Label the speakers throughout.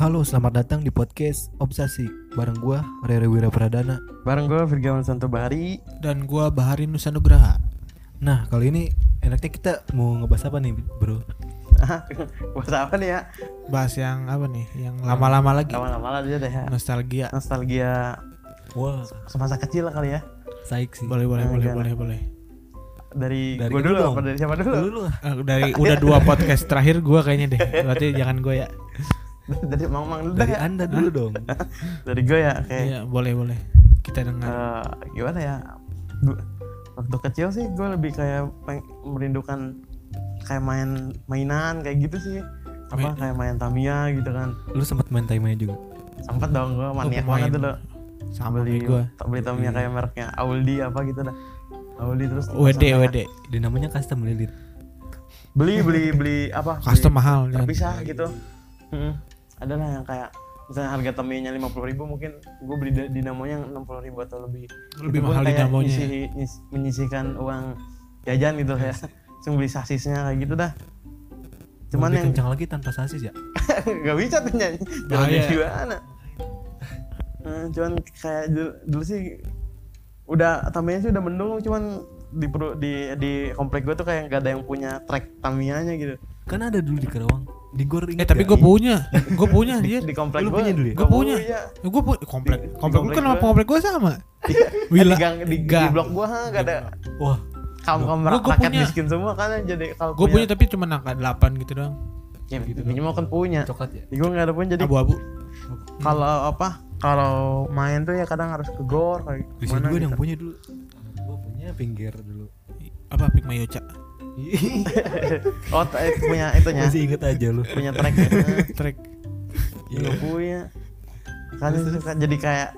Speaker 1: Halo, selamat datang di podcast Obsesi bareng gua Rere Wira Pradana.
Speaker 2: Bareng gue Firgawan Santo Bahari
Speaker 3: dan gua Bahari Nusanugraha.
Speaker 1: Nah, kali ini enaknya kita mau ngebahas apa nih, Bro?
Speaker 2: Buat apa nih ya?
Speaker 3: Bahas yang apa nih? Yang lama-lama lagi.
Speaker 2: Lama-lama aja deh ya
Speaker 3: Nostalgia.
Speaker 2: Nostalgia
Speaker 1: Wah,
Speaker 2: semasa kecil lah kali ya
Speaker 1: saik sih.
Speaker 3: Boleh boleh
Speaker 2: Nah,
Speaker 3: boleh
Speaker 2: gimana?
Speaker 3: boleh boleh.
Speaker 2: Dari,
Speaker 1: Dari
Speaker 2: gue
Speaker 1: lu
Speaker 2: dulu
Speaker 1: dong.
Speaker 2: apa dari siapa dulu?
Speaker 1: Dulu.
Speaker 3: Eh, dari udah dua podcast terakhir gua kayaknya deh. Berarti jangan gua ya.
Speaker 2: dari Mang Mang dulu
Speaker 1: Dari
Speaker 2: ya?
Speaker 1: Anda dulu dong.
Speaker 2: Dari gue ya kayak
Speaker 3: Iya, boleh boleh. Kita dengar.
Speaker 2: eh, Gimana ya Gua- Waktu kecil sih gue lebih kayak peng- merindukan Kayak main mainan kayak gitu sih apa
Speaker 3: Main-
Speaker 2: kayak main Tamiya gitu kan
Speaker 1: Lu sempat main Tamiya juga.
Speaker 2: sempet dong gue maniak
Speaker 3: pemain.
Speaker 2: banget dulu
Speaker 3: Sama
Speaker 2: beli
Speaker 3: gua.
Speaker 2: beli Tamiya kayak mereknya Audi apa gitu dah Audi terus
Speaker 3: WD WD.
Speaker 1: Dia namanya custom lilit.
Speaker 2: beli beli beli apa beli
Speaker 3: Custom mahal. jangan.
Speaker 2: terpisah gitu Mm-mm. Ada lah yang kayak misalnya harga Tamiya lima puluh ribu mungkin gue beli di- dinamonya enam puluh ribu atau lebih
Speaker 3: Lebih
Speaker 2: Itu
Speaker 3: mahal dinamonya.
Speaker 2: nyisi- nyis- menyisihkan uang jajan gitu ya langsung beli sasisnya kayak gitu dah cuman
Speaker 1: Lebih
Speaker 2: yang
Speaker 1: kencang lagi tanpa sasis ya.
Speaker 2: nggak bisa tuh nyanyi
Speaker 3: Bahaya.
Speaker 2: jalannya gimana Eh, cuman kayak dulu, dulu sih udah Tamiya sih udah mendung cuman di di di komplek gue tuh kayak nggak ada yang punya track Tamiya-nya gitu
Speaker 1: Kan ada dulu di Karawang. Di Gor
Speaker 3: Eh tapi gue punya. Gue punya
Speaker 2: di,
Speaker 3: dia.
Speaker 2: di komplek
Speaker 1: Lu
Speaker 2: gue
Speaker 1: punya dulu ya?
Speaker 3: Gua punya.
Speaker 2: iya.
Speaker 3: Gue punya komplek.
Speaker 2: Di- di
Speaker 3: Komplek kan sama
Speaker 2: gua.
Speaker 3: komplek gua sama.
Speaker 2: di
Speaker 3: Wila.
Speaker 2: gang di, di blok gua ha, gak ada
Speaker 1: Wah,
Speaker 2: kaum kaum
Speaker 3: Gua- gua
Speaker 2: rakyat
Speaker 3: punya.
Speaker 2: miskin semua kan jadi kalau
Speaker 3: Gue punya tapi cuma angka 8 gitu doang.
Speaker 2: ya,
Speaker 1: gitu
Speaker 2: minimal kan punya
Speaker 1: coklat ya.
Speaker 2: di gua nggak ada punya jadi
Speaker 3: Abu-abu.
Speaker 2: kalau apa kalau main tuh ya kadang harus ke gor kayak
Speaker 1: Di sini gue
Speaker 2: gitu.
Speaker 1: yang punya dulu. Gua punya pinggir dulu.
Speaker 3: Apa Pik Mayoca?
Speaker 2: oh eh, punya itunya
Speaker 1: Masih inget aja lu.
Speaker 2: punya track ya.
Speaker 3: Track.
Speaker 2: nggak punya kan itu suka jadi kayak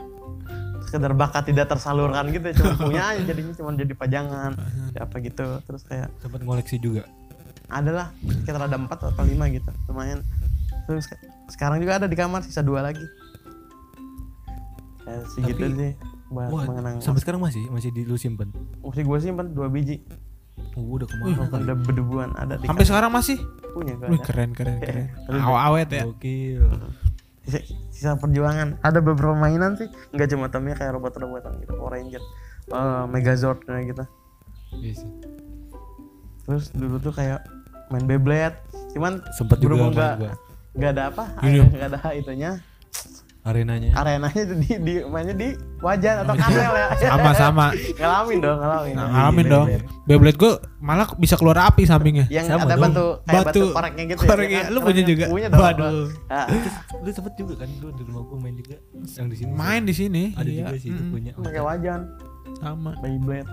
Speaker 2: sekedar bakat tidak tersalurkan gitu cuma punya aja jadinya cuma jadi pajangan ya apa gitu terus kayak
Speaker 1: Sempat ngoleksi juga.
Speaker 2: adalah sekitar ada empat atau lima gitu lumayan terus sekarang juga ada di kamar sisa dua lagi ya segitu
Speaker 1: Tapi-
Speaker 2: sih buat
Speaker 1: Wah,
Speaker 2: mengenang
Speaker 1: sampai sekarang masih masih di lu simpen.
Speaker 2: musik gue simpan dua biji
Speaker 1: Oh, udah kemarau kan.
Speaker 2: udah berdebuan ada di
Speaker 3: Sampai sekarang masih?
Speaker 2: punya gue
Speaker 3: Wih
Speaker 2: ada.
Speaker 3: keren keren keren.
Speaker 2: Tapi-
Speaker 3: Aw- Awet ya.
Speaker 1: Gokil.
Speaker 2: sisa, perjuangan ada beberapa mainan sih nggak cuma Tamiya kayak robot-robotan gitu Power Ranger eh, Megazord kayak gitu
Speaker 1: Iya sih.
Speaker 2: terus dulu tuh kayak main Beyblade cuman
Speaker 1: Sempat juga
Speaker 2: nggak nggak ada apa
Speaker 3: Ini.
Speaker 2: nggak ada itunya
Speaker 1: arenanya.
Speaker 2: arenanya di, di mainnya di wajan atau kanel ya
Speaker 3: Sama sama.
Speaker 2: ngalamin dong ngalamin
Speaker 3: Nah, ngalamin dong. Beyblade gue malah bisa keluar api sampingnya.
Speaker 2: yang
Speaker 1: Sama
Speaker 2: ada
Speaker 1: dong.
Speaker 2: batu kayak batu,
Speaker 3: Batu.
Speaker 2: koreknya gitu
Speaker 3: Koreknya.
Speaker 2: ya, kan?
Speaker 3: Lu punya juga?
Speaker 2: punya dong
Speaker 3: Waduh.
Speaker 2: Ah,
Speaker 1: Lu sempet juga kan lu di rumah gua main juga yang di sini.
Speaker 3: Main di sini.
Speaker 1: Ada
Speaker 3: Iya.
Speaker 1: juga sih itu
Speaker 3: Mm-mm.
Speaker 1: punya.
Speaker 2: pakai wajan
Speaker 3: Sama.
Speaker 2: Beyblade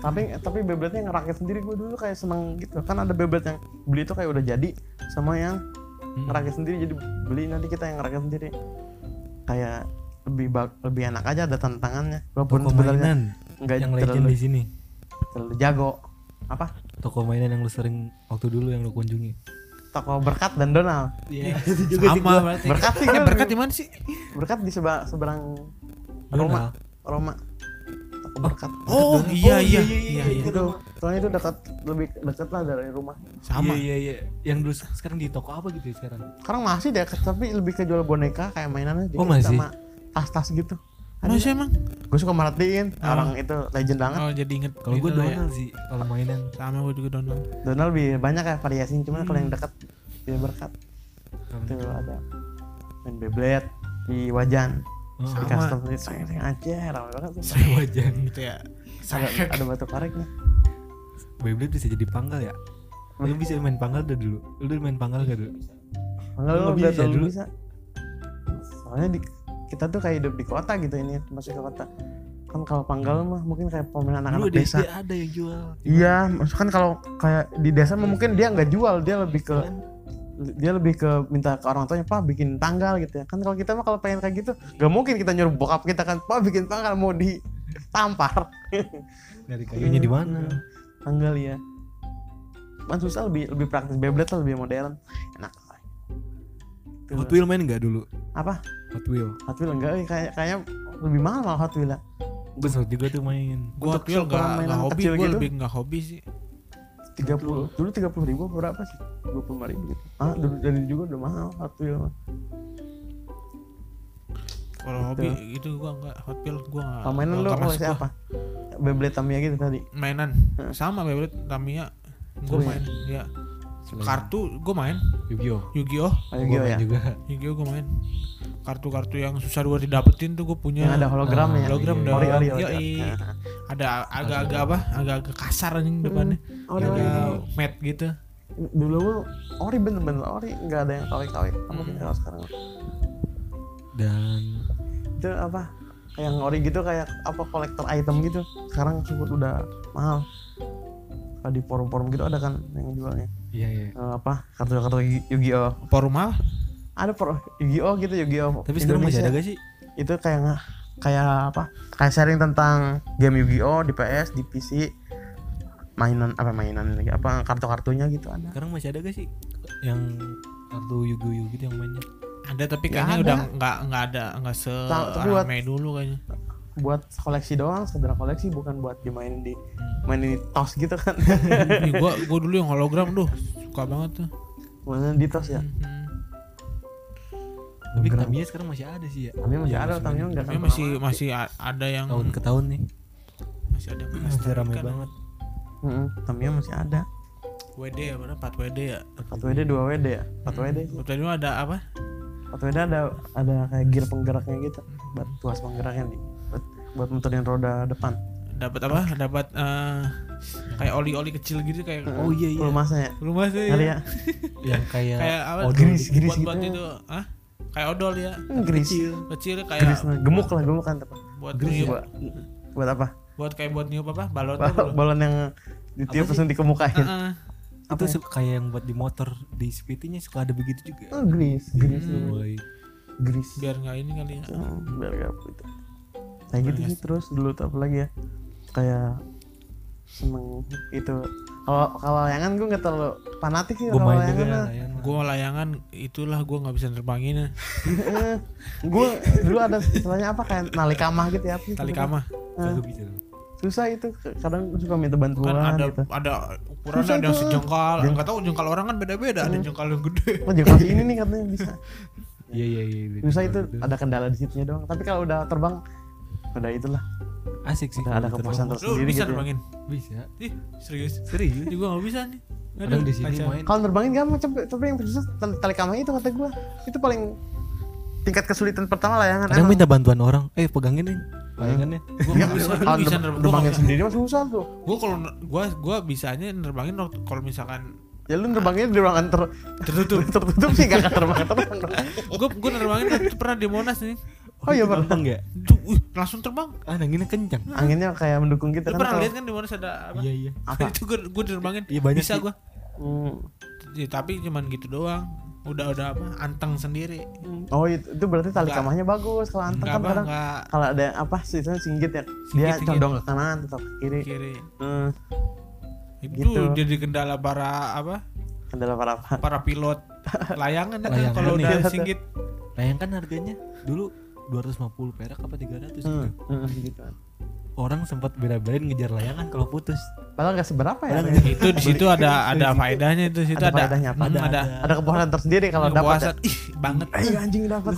Speaker 2: tapi tapi Beyblade nya ngerakit sendiri gue dulu kayak seneng gitu kan ada Beyblade yang beli itu kayak udah jadi sama yang. Ngerakit sendiri jadi beli nanti kita yang ngerakit sendiri kayak lebih lebih enak aja ada tantangannya walaupun
Speaker 1: Toko
Speaker 2: sebenarnya
Speaker 1: mainan
Speaker 2: nggak
Speaker 1: yang legend di sini.
Speaker 2: terlalu jago apa
Speaker 1: Toko mainan yang lu sering waktu dulu yang lu kunjungi.
Speaker 2: toko berkat dan Donald
Speaker 1: Iya, itu juga sih
Speaker 3: Sama berarti.
Speaker 2: berkat sih
Speaker 3: Eh, berkat
Speaker 2: lebih-
Speaker 3: di mana sih?
Speaker 2: berkat di seba, seberang
Speaker 1: Donald.
Speaker 2: Roma Roma toko berkat
Speaker 3: Oh, iya iya iya iya.
Speaker 2: itu soalnya itu dekat lebih dekat lah dari rumah
Speaker 3: Sama.
Speaker 1: Iya iya iya. Yang dulu sekarang di toko apa gitu ya sekarang?
Speaker 2: sekarang masih deh tapi lebih ke jual boneka kayak mainannya
Speaker 1: Oh, masih?
Speaker 2: sama tas-tas gitu
Speaker 3: Masih emang?
Speaker 2: gue suka merhatiin
Speaker 3: Oh.
Speaker 2: orang itu legend banget
Speaker 3: Oh, jadi inget.
Speaker 1: Kalau gue
Speaker 3: gitu lah ya.
Speaker 1: Sih kalau mainan.
Speaker 3: Sama gue juga Donald.
Speaker 2: Donald lebih banyak ya variasinya cuman kalau
Speaker 3: Hmm.
Speaker 2: yang dekat di berkat itu ada main Beyblade di wajan
Speaker 1: Oh,
Speaker 2: di
Speaker 3: Sama.
Speaker 2: custom itu sayang aja ramai banget
Speaker 1: Saya wajan.
Speaker 3: Gitu ya.
Speaker 2: ada, ada batu kareknya
Speaker 1: Beyblade bisa jadi panggal ya? Lu bisa main panggal dah dulu. Lu dulu main panggal gak dulu?
Speaker 2: enggak
Speaker 1: Lu bisa
Speaker 2: bisa dulu
Speaker 1: dulu?
Speaker 2: bisa soalnya di, kita tuh kayak hidup di kota gitu ini masuk ke kota kan kalau panggal mah mungkin kayak pemain anak-anak
Speaker 1: di
Speaker 2: desa
Speaker 1: ada yang jual.
Speaker 2: iya maksud kan kalau kayak di desa mah mungkin dia nggak jual dia lebih ke dia lebih ke minta ke orang tuanya pak bikin tanggal gitu ya kan kalau kita mah kalau pengen kayak gitu nggak mungkin kita nyuruh bokap kita kan pak bikin tanggal mau ditampar
Speaker 1: dari kayunya di mana?
Speaker 2: tanggal ya kan susah lebih lebih praktis Beyblade lah lebih modern enak.
Speaker 1: Hot Wheel main gak dulu?
Speaker 2: apa
Speaker 1: Hot Wheel.
Speaker 2: Hot Wheel enggak eh, kayak kayaknya lebih mahal malah Hot Wheel
Speaker 1: Gue sempet juga tuh main.
Speaker 3: Tuh
Speaker 2: seukuran
Speaker 3: nggak
Speaker 2: mainan
Speaker 3: nggak hobi, gue
Speaker 2: gitu?
Speaker 3: lebih nggak hobi sih
Speaker 2: tiga puluh. Dulu tiga puluh ribu berapa sih? dua puluh lima ribu gitu. Ah dulu jadi juga udah mahal Hot ya
Speaker 3: kalau gitu. hobi gitu gua enggak Hot Wheels gua enggak
Speaker 2: oh, ah,
Speaker 3: mainan
Speaker 2: lu
Speaker 3: masih
Speaker 2: apa Beyblade Tamiya gitu tadi?
Speaker 3: Mainan. Sama Beyblade Tamiya. Gua
Speaker 2: oh, iya.
Speaker 3: main ya.
Speaker 1: Selain
Speaker 3: Kartu gua main
Speaker 1: Yu-Gi-Oh.
Speaker 3: Yu-Gi-Oh.
Speaker 2: Gitu
Speaker 1: main
Speaker 2: ya.
Speaker 1: juga.
Speaker 3: Yu-Gi-Oh gua main. Kartu-kartu yang susah gua didapetin tuh gua punya.
Speaker 2: Yang ada hologramnya.
Speaker 1: Ah,
Speaker 3: hologram
Speaker 1: iya.
Speaker 3: dong.
Speaker 2: Ori ori ori.
Speaker 3: Yoi. Ada agak-agak apa? Agak-agak kasar anjing depannya.
Speaker 2: Ori ori.
Speaker 3: Ada matte gitu.
Speaker 2: Dulu ori bener-bener ori, nggak ada yang kawin-kawin. Kamu
Speaker 3: Hmm.
Speaker 2: kalau sekarang
Speaker 1: Dan
Speaker 2: itu apa? Yang ori gitu kayak apa kolektor item gitu. Sekarang cukup udah mahal. Kalau di forum-forum gitu ada kan yang jualnya.
Speaker 1: iya iya.
Speaker 2: Eh, apa? Kartu-kartu Yu- Yu-Gi-Oh.
Speaker 3: Forum apa?
Speaker 2: Ada pro Yu-Gi-Oh gitu Yu-Gi-Oh.
Speaker 1: Tapi sekarang masih ada gak sih?
Speaker 2: itu kayak nggak kayak apa kayak sharing tentang game Yu-Gi-Oh di PS di PC mainan apa mainan lagi apa kartu-kartunya gitu ada
Speaker 1: Sekarang masih ada gak sih yang kartu Yu-Gi-Oh gitu yang mainnya?
Speaker 3: Ada tapi
Speaker 2: Ya
Speaker 3: kayaknya
Speaker 2: ada.
Speaker 3: udah nggak nggak ada nggak
Speaker 2: tapi buat-
Speaker 3: seramai dulu kayaknya.
Speaker 2: Buat koleksi doang sekedar koleksi bukan buat dimainin di mainin di tos gitu kan
Speaker 3: Ih, gua gua dulu yang hologram tuh suka banget tuh.
Speaker 2: mainin di tos ya
Speaker 3: Hmm.
Speaker 1: Tapi. Tamiya sekarang masih ada sih ya.
Speaker 2: tapi masih
Speaker 1: Yang
Speaker 2: ada Tamiya
Speaker 1: main.
Speaker 2: nggak
Speaker 3: Tapi
Speaker 2: akan
Speaker 3: masih masih a- ada yang
Speaker 1: tahun ke tahun nih.
Speaker 3: masih ada yang
Speaker 1: Masih ramai
Speaker 3: melestarikan.
Speaker 1: banget.
Speaker 2: Tamiya masih ada
Speaker 3: WD ya benar 4 WD ya.
Speaker 2: 4 WD 2 WD ya 4 WD sih
Speaker 3: 4 WD ada apa?
Speaker 2: 4 WD ada ada kayak gear penggeraknya gitu buat tuas penggeraknya nih buat, muterin roda depan
Speaker 3: Dapat apa? Dapat eh, kayak oli-oli kecil gitu kayak
Speaker 1: Oh iya iya.
Speaker 2: Pelumasnya ya. Ngeri ya
Speaker 1: Yang kayak
Speaker 3: Kayak apa?
Speaker 1: odol
Speaker 2: Gris,
Speaker 1: gitu.
Speaker 2: gris
Speaker 3: buat, buat
Speaker 2: gitu.
Speaker 3: itu, ah? Kayak odol ya.
Speaker 2: Hmm, Gris
Speaker 3: Kecil kayak
Speaker 2: Gris nah, gemuk lah gemuk kan tepat
Speaker 3: buat
Speaker 2: Gris buat buat apa
Speaker 3: buat kayak buat niup apa? Balon tuh.
Speaker 2: Bal- balon yang ditiup langsung dikemukain
Speaker 3: Heeh.
Speaker 1: Itu
Speaker 2: Apa ya?
Speaker 1: se- kayak yang buat di motor di speednya suka ada begitu juga.
Speaker 2: oh, gris gris
Speaker 3: Hmm.
Speaker 2: Gris
Speaker 3: Biar nggak ini kali ya.
Speaker 2: Hmm, biar gak gitu kayak gitu sih terus dulu tuh apa lagi ya kayak seneng itu kalau kalau layangan gue nggak terlalu fanatik sih
Speaker 1: Gue
Speaker 2: kalau
Speaker 1: main juga
Speaker 2: layangan.
Speaker 3: Gua layangan itulah gua nggak bisa nerbangin ya.
Speaker 2: gue dulu ada istilahnya apa kayak nali kamah gitu ya apa sih
Speaker 3: Tali kamah.
Speaker 1: Gue bisa.
Speaker 2: susah itu kadang suka minta bantuan
Speaker 3: Kan ada
Speaker 2: gitu
Speaker 3: ada
Speaker 2: Susah
Speaker 3: ada yang sejengkal.
Speaker 2: Jeng-
Speaker 3: Enggak tahu jengkal orang kan beda-beda, ada jengkal yang gede.
Speaker 2: oh jengkal ini nih katanya bisa
Speaker 1: Iya iya iya. iya.
Speaker 2: susah itu ada kendala di situnya doang tapi kalau udah terbang udah itulah
Speaker 1: Asik sih.
Speaker 2: udah ada
Speaker 1: kalau
Speaker 2: kepuasan tersendiri
Speaker 3: bisa
Speaker 2: gitu ya.
Speaker 3: nerbangin?
Speaker 1: Bisa.
Speaker 3: Ih, serius.
Speaker 1: Serius.
Speaker 3: Ih, gua nggak bisa nih.
Speaker 1: Kadang di sini main.
Speaker 2: Kalau nerbangin gampang tapi, tapi yang susah tali, kamar itu kata gue itu paling tingkat kesulitan pertama layangan
Speaker 1: Kadang minta bantuan orang. Eh pegangin nih layangannya.
Speaker 3: Gua
Speaker 2: Ya,
Speaker 3: nggak bisa. Lu
Speaker 2: kalau
Speaker 3: bisa nerbangin.
Speaker 2: sendiri mah susah tuh
Speaker 3: Gua kalau gua gua bisanya nerbangin waktu kalau misalkan
Speaker 2: ya lu nerbangin di ruangan ter
Speaker 3: tertutup.
Speaker 2: tertutup sih gak akan terbang terbang
Speaker 3: gua gua nerbangin pernah di Monas nih.
Speaker 2: Oh iya pernah
Speaker 1: Gampang ya?
Speaker 3: Tuh, uh, langsung terbang.
Speaker 1: Ah, anginnya kencang.
Speaker 2: anginnya kayak mendukung gitu
Speaker 3: Lu
Speaker 2: kan
Speaker 3: pernah
Speaker 2: kalau-
Speaker 3: lihat kan di Monas ada apa?
Speaker 1: Iya iya.
Speaker 2: apa
Speaker 3: itu gua gua nerbangin.
Speaker 1: Iya, banyak
Speaker 3: bisa gua.
Speaker 2: Hmm.
Speaker 3: Ya, tapi cuman gitu doang. Udah udah apa? Anteng sendiri.
Speaker 2: oh itu, itu berarti tali
Speaker 3: Enggak.
Speaker 2: kamahnya bagus kalau anteng
Speaker 3: Enggak
Speaker 2: kan kadang
Speaker 3: enggak
Speaker 2: kalau ada apa sih itu singgit ya dia
Speaker 3: Singgit,
Speaker 2: condong ke kanan atau ke kiri
Speaker 3: kiri.
Speaker 2: hmm,
Speaker 3: Itu
Speaker 2: Gitu.
Speaker 3: jadi kendala para apa?
Speaker 2: adalah para apa
Speaker 3: Para pilot layangan itu
Speaker 1: Layangan
Speaker 3: kalau
Speaker 1: nih.
Speaker 3: udah
Speaker 2: Iya,
Speaker 3: singgit.
Speaker 1: Bayangkan harganya dulu 250 perak apa 300 gitu.
Speaker 2: hmm, hmm, gitu
Speaker 1: Orang sempat bela-belain ngejar layangan kalau putus.
Speaker 2: padahal gak seberapa ya
Speaker 1: Padahal
Speaker 3: itu di situ ada ada faedahnya itu situ
Speaker 2: Ada
Speaker 3: ada
Speaker 2: faedahnya apa?
Speaker 3: Hmm,
Speaker 1: Ada,
Speaker 3: ada
Speaker 2: ada kepuasan tersendiri kalau dapat ya.
Speaker 3: kepuasan ih banget
Speaker 2: Eh anjing dapat.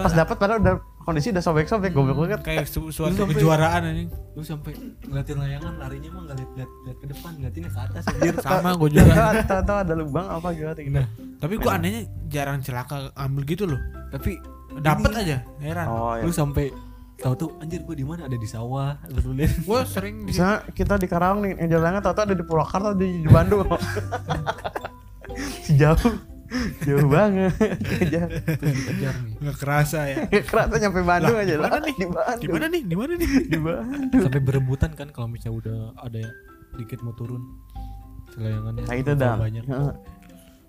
Speaker 2: Pas dapat padahal udah kondisi udah sobek-sobek goblok banget.
Speaker 3: kayak su- suatu
Speaker 1: sampai-
Speaker 3: kejuaraan anjing
Speaker 1: Lu sampai ngeliatin layangan larinya mah nggak liat, liat, liat ke depan, ngeliatinnya ke atas anjir.
Speaker 3: sama gue juga
Speaker 2: Tahu-tahu ada lubang apa gitu.
Speaker 1: Nah,
Speaker 3: tapi gue anehnya jarang celaka ambil gitu loh
Speaker 1: tapi
Speaker 3: dapat aja heran
Speaker 2: Oh
Speaker 1: lu sampai tahu tuh anjir gua di mana ada di sawah lu lihat
Speaker 3: gue sering di
Speaker 2: Bisa kita di Karawang nih ngejar layangan tahu-tahu ada di Purwakarta di, di Bandung. Jauh. Jauh banget.
Speaker 1: Nih
Speaker 3: nggak kerasa ya
Speaker 2: Kerasa nyampe Bandung
Speaker 3: Lah,
Speaker 2: aja
Speaker 3: di mana
Speaker 2: lah.
Speaker 3: nih?
Speaker 2: Di Bandung.
Speaker 3: di mana nih di mana nih
Speaker 2: Di Bandung.
Speaker 1: sampai berebutan kan kalau misalnya udah ada dikit mau turun selayangannya
Speaker 2: Nah itu dah.
Speaker 1: banyak.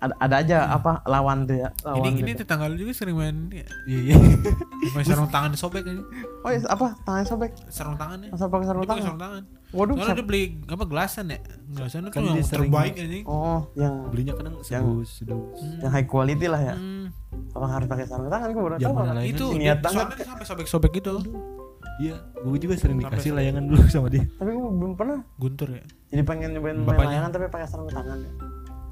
Speaker 2: Ada, ada aja apa lawan tuh ya. Lawan
Speaker 3: ini ini tetangga lu juga sering main ya,
Speaker 1: iya iya
Speaker 3: main sarung tangan sobek aja
Speaker 2: Oh iya, apa? Tangan sobek.
Speaker 3: sarung tangannya
Speaker 2: Masa pakai sarung
Speaker 3: dia
Speaker 2: tangan.
Speaker 3: sarung tangan
Speaker 2: Waduh.
Speaker 3: soalnya dia beli apa gelasan ya gelasan itu
Speaker 1: Kan
Speaker 3: yang
Speaker 1: dia
Speaker 3: terbaik anjing
Speaker 2: Oh, yang
Speaker 1: belinya kadang sedus sedus
Speaker 3: Hmm.
Speaker 2: yang high quality lah ya.
Speaker 3: Hmm.
Speaker 2: Apa harus pakai sarung tangan? Gue baru tahu.
Speaker 3: Itu dia,
Speaker 2: niat banget.
Speaker 3: dia sampai sobek-sobek gitu
Speaker 1: iya gua juga sering dikasih
Speaker 3: sampai-
Speaker 1: layangan dulu sama dia
Speaker 2: Tapi gue belum pernah.
Speaker 3: guntur ya
Speaker 2: Jadi pengen nyobain main layangan tapi pakai sarung tangan ya.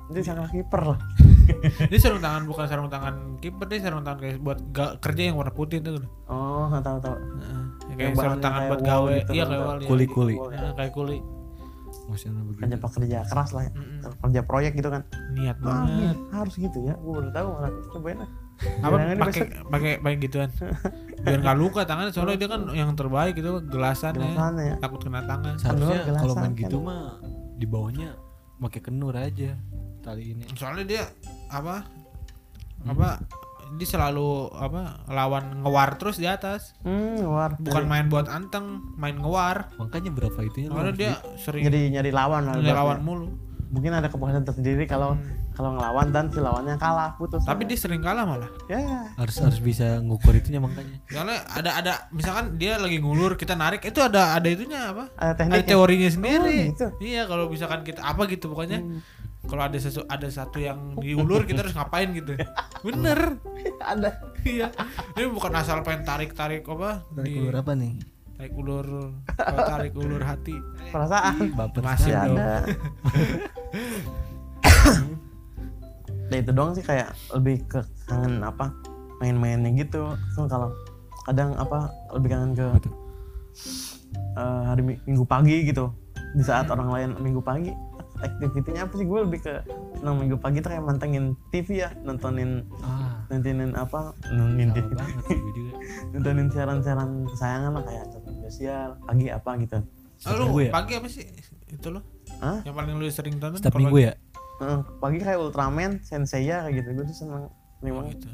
Speaker 2: Itu sarung kiper lah.
Speaker 3: Dia sarung tangan bukan sarung tangan kiper, dia sarung tangan kayak buat ga- kerja yang warna putih tuh.
Speaker 2: Oh, nggak tahu tahu.
Speaker 3: Heeh, kayak
Speaker 2: Yang
Speaker 3: sarung tangan
Speaker 2: kayak
Speaker 3: buat gawe.
Speaker 2: gitu,
Speaker 3: Iya
Speaker 2: kan,
Speaker 3: kayak wall. iya.
Speaker 1: Kuli-kuli.
Speaker 3: Heeh, kayak kuli.
Speaker 1: Maksudnya
Speaker 2: Kerja
Speaker 1: begitu.
Speaker 2: pekerja keras lah ya.
Speaker 3: Mm-mm.
Speaker 2: Kerja proyek gitu kan.
Speaker 3: Niat
Speaker 2: Ah,
Speaker 3: banget.
Speaker 2: harus gitu ya. Gue baru tahu malah cobain lah.
Speaker 3: Apa
Speaker 2: ini
Speaker 3: pakai pakai pakai gituan. Biar nggak luka tangannya soalnya dia kan yang terbaik itu gelasan ya.
Speaker 2: Gelasannya ya.
Speaker 3: Takut kena tangan.
Speaker 1: Seharusnya
Speaker 2: Kenur,
Speaker 1: kalau main gitu
Speaker 2: kan.
Speaker 1: mah di bawahnya pakai kenur aja tali ini.
Speaker 3: Soalnya dia apa? Apa dia selalu apa lawan ngewar terus di atas
Speaker 2: Hmm, war.
Speaker 3: bukan main buat anteng main ngewar
Speaker 1: Makanya berapa itunya
Speaker 3: karena dia
Speaker 1: di-
Speaker 3: sering
Speaker 2: nyari nyari lawan
Speaker 3: nyari lawan mulu
Speaker 2: Mungkin ada kepuasan tersendiri kalau
Speaker 3: Hmm.
Speaker 2: kalau ngelawan dan si lawannya kalah putus.
Speaker 3: tapi dia sering kalah malah
Speaker 2: ya
Speaker 1: harus harus bisa ngukur itunya makanya.
Speaker 3: soalnya ada ada misalkan dia lagi ngulur kita narik itu ada ada itunya apa
Speaker 2: ada
Speaker 3: ada teorinya sendiri
Speaker 2: Oh, gitu.
Speaker 3: iya kalau misalkan kita apa gitu pokoknya
Speaker 2: Hmm.
Speaker 3: Kalau ada sesu ada satu yang diulur kita harus ngapain gitu bener
Speaker 2: ada.
Speaker 3: iya ini bukan asal pengen tarik tarik apa
Speaker 1: Tarik
Speaker 3: di
Speaker 1: ulur apa nih?
Speaker 3: tarik ulur tarik ulur hati
Speaker 2: Perasaan.
Speaker 1: Baper
Speaker 3: Masih
Speaker 2: Ya
Speaker 3: dong.
Speaker 2: ada. nah itu doang sih kayak lebih ke kangen apa main-mainnya gitu. So, kalau kadang apa lebih kangen ke eh, hari Mi- minggu pagi gitu. Di saat orang lain minggu pagi aktivitinya apa sih? Gue lebih ke senang minggu pagi tuh kayak mantengin TV ya nontonin
Speaker 1: Ah,
Speaker 2: nontonin apa? Nontonin
Speaker 1: banget gue juga.
Speaker 2: nontonin siaran-siaran kesayangan lah kayak Captain sosial pagi apa gitu.
Speaker 3: Oh, lu
Speaker 1: Minggu ya?
Speaker 3: pagi apa sih? Itu lo
Speaker 2: Hah?
Speaker 3: yang paling lu sering tonton?
Speaker 1: Setiap
Speaker 3: kalau
Speaker 1: minggu ya?
Speaker 2: Eh, pagi kayak Ultraman Senseiya kayak gitu. Gue tuh seneng seneng
Speaker 3: Oh, gitu.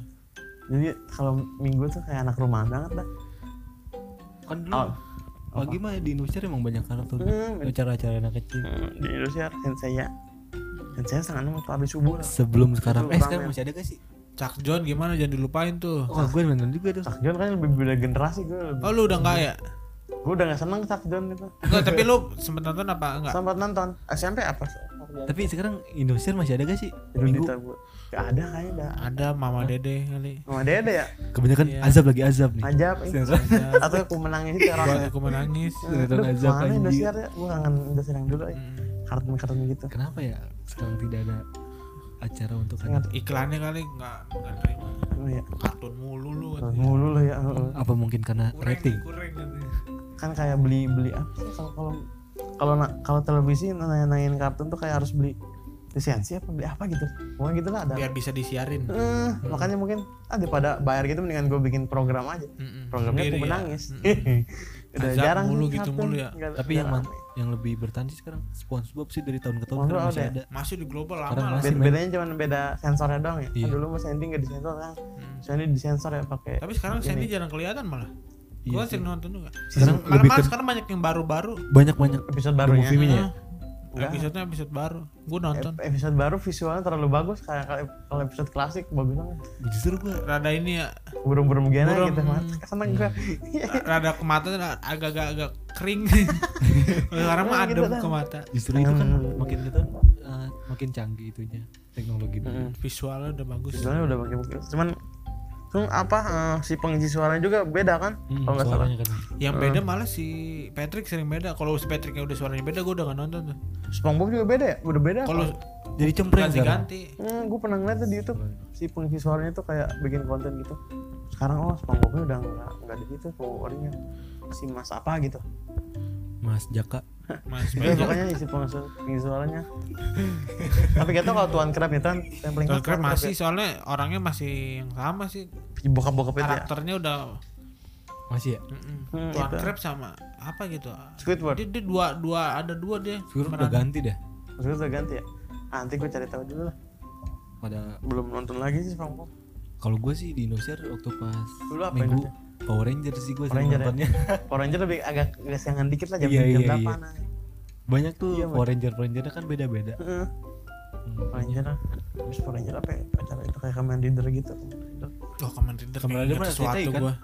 Speaker 2: jadi kalau minggu tuh kayak anak rumahan banget dah.
Speaker 1: Kan dulu
Speaker 2: Oh,
Speaker 1: pagi mah di Indonesia emang banyak kartun.
Speaker 2: Hmm,
Speaker 1: Acara-acara anak kecil.
Speaker 2: Hmm, di Indonesia Senseiya Senseiya sangat nemu tuh habis subuh lah.
Speaker 1: Sebelum sekarang, eh sekarang
Speaker 2: ramen.
Speaker 1: masih ada gak sih?
Speaker 3: Chuck John gimana? Jangan dilupain tuh.
Speaker 1: Oh, gue nonton juga tuh.
Speaker 2: Chuck John kan lebih beda generasi gue lebih
Speaker 3: oh lu udah enggak ya?
Speaker 2: Gue udah gak seneng Chuck John itu
Speaker 3: enggak tapi lu sempet nonton apa enggak
Speaker 2: sempat nonton. SMP apa
Speaker 1: Tapi sekarang Indonesia masih ada gak sih?
Speaker 2: Minggu. Gak ada kayaknya dah
Speaker 3: ada Mama Dede kali
Speaker 2: sama Dede ya
Speaker 1: Kebanyakan
Speaker 3: Iya.
Speaker 1: azab lagi azab nih. Sinetron.
Speaker 2: atau aku menangis
Speaker 3: Gua
Speaker 2: rasanya
Speaker 3: aku menangis
Speaker 1: Sinetron azab
Speaker 2: mana. Indosiar ya gue kangen Indosiar yang dulu.
Speaker 3: Hmm.
Speaker 2: kartun-kartun gitu
Speaker 1: Kenapa ya sekarang tidak ada acara untuk
Speaker 2: Sangat.
Speaker 1: anak?
Speaker 3: iklannya kali enggak enggak terima
Speaker 2: oh, iya.
Speaker 3: kartun mulu lu
Speaker 2: mulu lah ya heeh.
Speaker 1: Apa mungkin karena
Speaker 3: kurang
Speaker 1: rating?
Speaker 3: kurang katanya.
Speaker 2: kan kayak beli beli apa sih kalau kalau kalau na- kalau televisi nanya nanyain kartun tuh kayak harus beli lisensi apa beli apa gitu pokoknya gitu lah ada
Speaker 3: biar bisa disiarin
Speaker 2: Eh, makanya mungkin ah daripada bayar gitu mendingan gue bikin program aja
Speaker 3: Mm-mm.
Speaker 2: programnya
Speaker 3: Sendiri
Speaker 2: aku
Speaker 3: ya.
Speaker 2: menangis
Speaker 3: Mm-mm.
Speaker 2: udah
Speaker 3: Azab
Speaker 2: jarang
Speaker 3: mulu gitu
Speaker 2: kartun.
Speaker 3: mulu ya.
Speaker 2: Nggak-
Speaker 1: Tapi yang man- yang lebih bertahan sih sekarang SpongeBob sih dari tahun ke tahun masih
Speaker 2: ada.
Speaker 1: ada.
Speaker 3: masih di global lama
Speaker 1: Sekarang
Speaker 3: lah
Speaker 1: masih.
Speaker 2: Bed- bedanya cuma beda sensornya doang ya
Speaker 1: Iya.
Speaker 2: kan dulu mas Sandy nggak disensor kan
Speaker 3: Hmm.
Speaker 2: Sandy disensor ya pakai
Speaker 3: tapi sekarang
Speaker 2: ini.
Speaker 3: Sandy jarang kelihatan malah
Speaker 1: Iya
Speaker 3: gua
Speaker 1: sih.
Speaker 3: sering nonton juga.
Speaker 1: Sekarang
Speaker 3: malah
Speaker 1: lebih
Speaker 3: malah
Speaker 1: ke
Speaker 3: sekarang banyak yang baru-baru.
Speaker 1: Banyak-banyak
Speaker 2: episode
Speaker 1: baru ya.
Speaker 3: Ah,
Speaker 2: Enggak.
Speaker 3: episode episode baru. Gua nonton.
Speaker 2: Ep- episode baru visualnya terlalu bagus kayak kalau- episode klasik bagus banget
Speaker 1: Justru gua
Speaker 3: rada ini ya.
Speaker 2: Burung-burung gini
Speaker 3: Burung,
Speaker 2: gitu
Speaker 3: hmm.
Speaker 2: Seneng gue
Speaker 3: rada ke mata agak-agak agak kering. Sekarang mah
Speaker 2: gitu
Speaker 3: adem ke mata.
Speaker 1: Justru itu kan
Speaker 2: Hmm.
Speaker 1: makin kita eh, makin canggih itunya teknologi dulu.
Speaker 2: Mm.
Speaker 3: visualnya udah bagus.
Speaker 2: Visualnya udah pakai pakai cuman tuh apa eh, si pengisi suaranya juga beda kan
Speaker 1: Hmm,
Speaker 2: kalau nggak salah.
Speaker 1: kan.
Speaker 3: yang beda malah si Patrick sering beda. Kalau si Patricknya udah suaranya beda gua udah gak nonton tuh.
Speaker 2: SpongeBob juga beda ya? Udah beda
Speaker 3: kalau
Speaker 1: Jadi cempreng sekarang.
Speaker 3: ganti-ganti.
Speaker 2: Hmm, gue pernah ngeliat tuh di YouTube si pengisi suaranya tuh kayak bikin konten gitu. Sekarang oh SpongeBobnya udah nggak nggak di situ powernya si Mas apa gitu
Speaker 1: Mas Jaka.
Speaker 3: Mas
Speaker 2: ya,
Speaker 3: Bejo
Speaker 2: pokoknya isi suaranya tapi gak tau kalau Tuan Crab itu kan yang paling
Speaker 3: Tuan
Speaker 2: Tuan
Speaker 3: masih soalnya orangnya masih yang sama sih
Speaker 2: ya. bokap-bokap itu ya
Speaker 3: karakternya udah
Speaker 1: Masih ya?
Speaker 3: mm-mm.
Speaker 2: Hmm,
Speaker 3: Tuan
Speaker 2: itu.
Speaker 3: Crab sama apa gitu
Speaker 2: Squidward
Speaker 3: dia, dia dua dua ada dua dia
Speaker 1: Sekarang udah ganti dah.
Speaker 2: Squidward udah ganti ya ah, nanti gue cari tahu dulu lah
Speaker 1: Pada
Speaker 2: belum nonton lagi sih SpongeBob
Speaker 1: kalau gue sih di Indonesia waktu pas
Speaker 2: dulu apa
Speaker 1: minggu
Speaker 2: Indonesia?
Speaker 1: Power Ranger sih gue
Speaker 2: Power
Speaker 1: sering
Speaker 2: Ranger ya?
Speaker 1: nontonnya.
Speaker 2: Power Ranger lebih agak siangan dikit lah jam
Speaker 1: Iya,
Speaker 2: jam
Speaker 1: iya,
Speaker 2: berapa
Speaker 1: iya.
Speaker 2: nah.
Speaker 1: Banyak tuh
Speaker 2: Iya,
Speaker 1: Power Ranger Power Ranger kan beda-beda.
Speaker 2: Heeh.
Speaker 1: Hmm.
Speaker 2: Power Ranger terus Power Ranger apa ya acara itu kayak Kamen Rider gitu Kamen Rider
Speaker 3: oh Kamen Rider
Speaker 1: Kamen Rider mah
Speaker 3: sesuatu
Speaker 1: kan?
Speaker 3: gua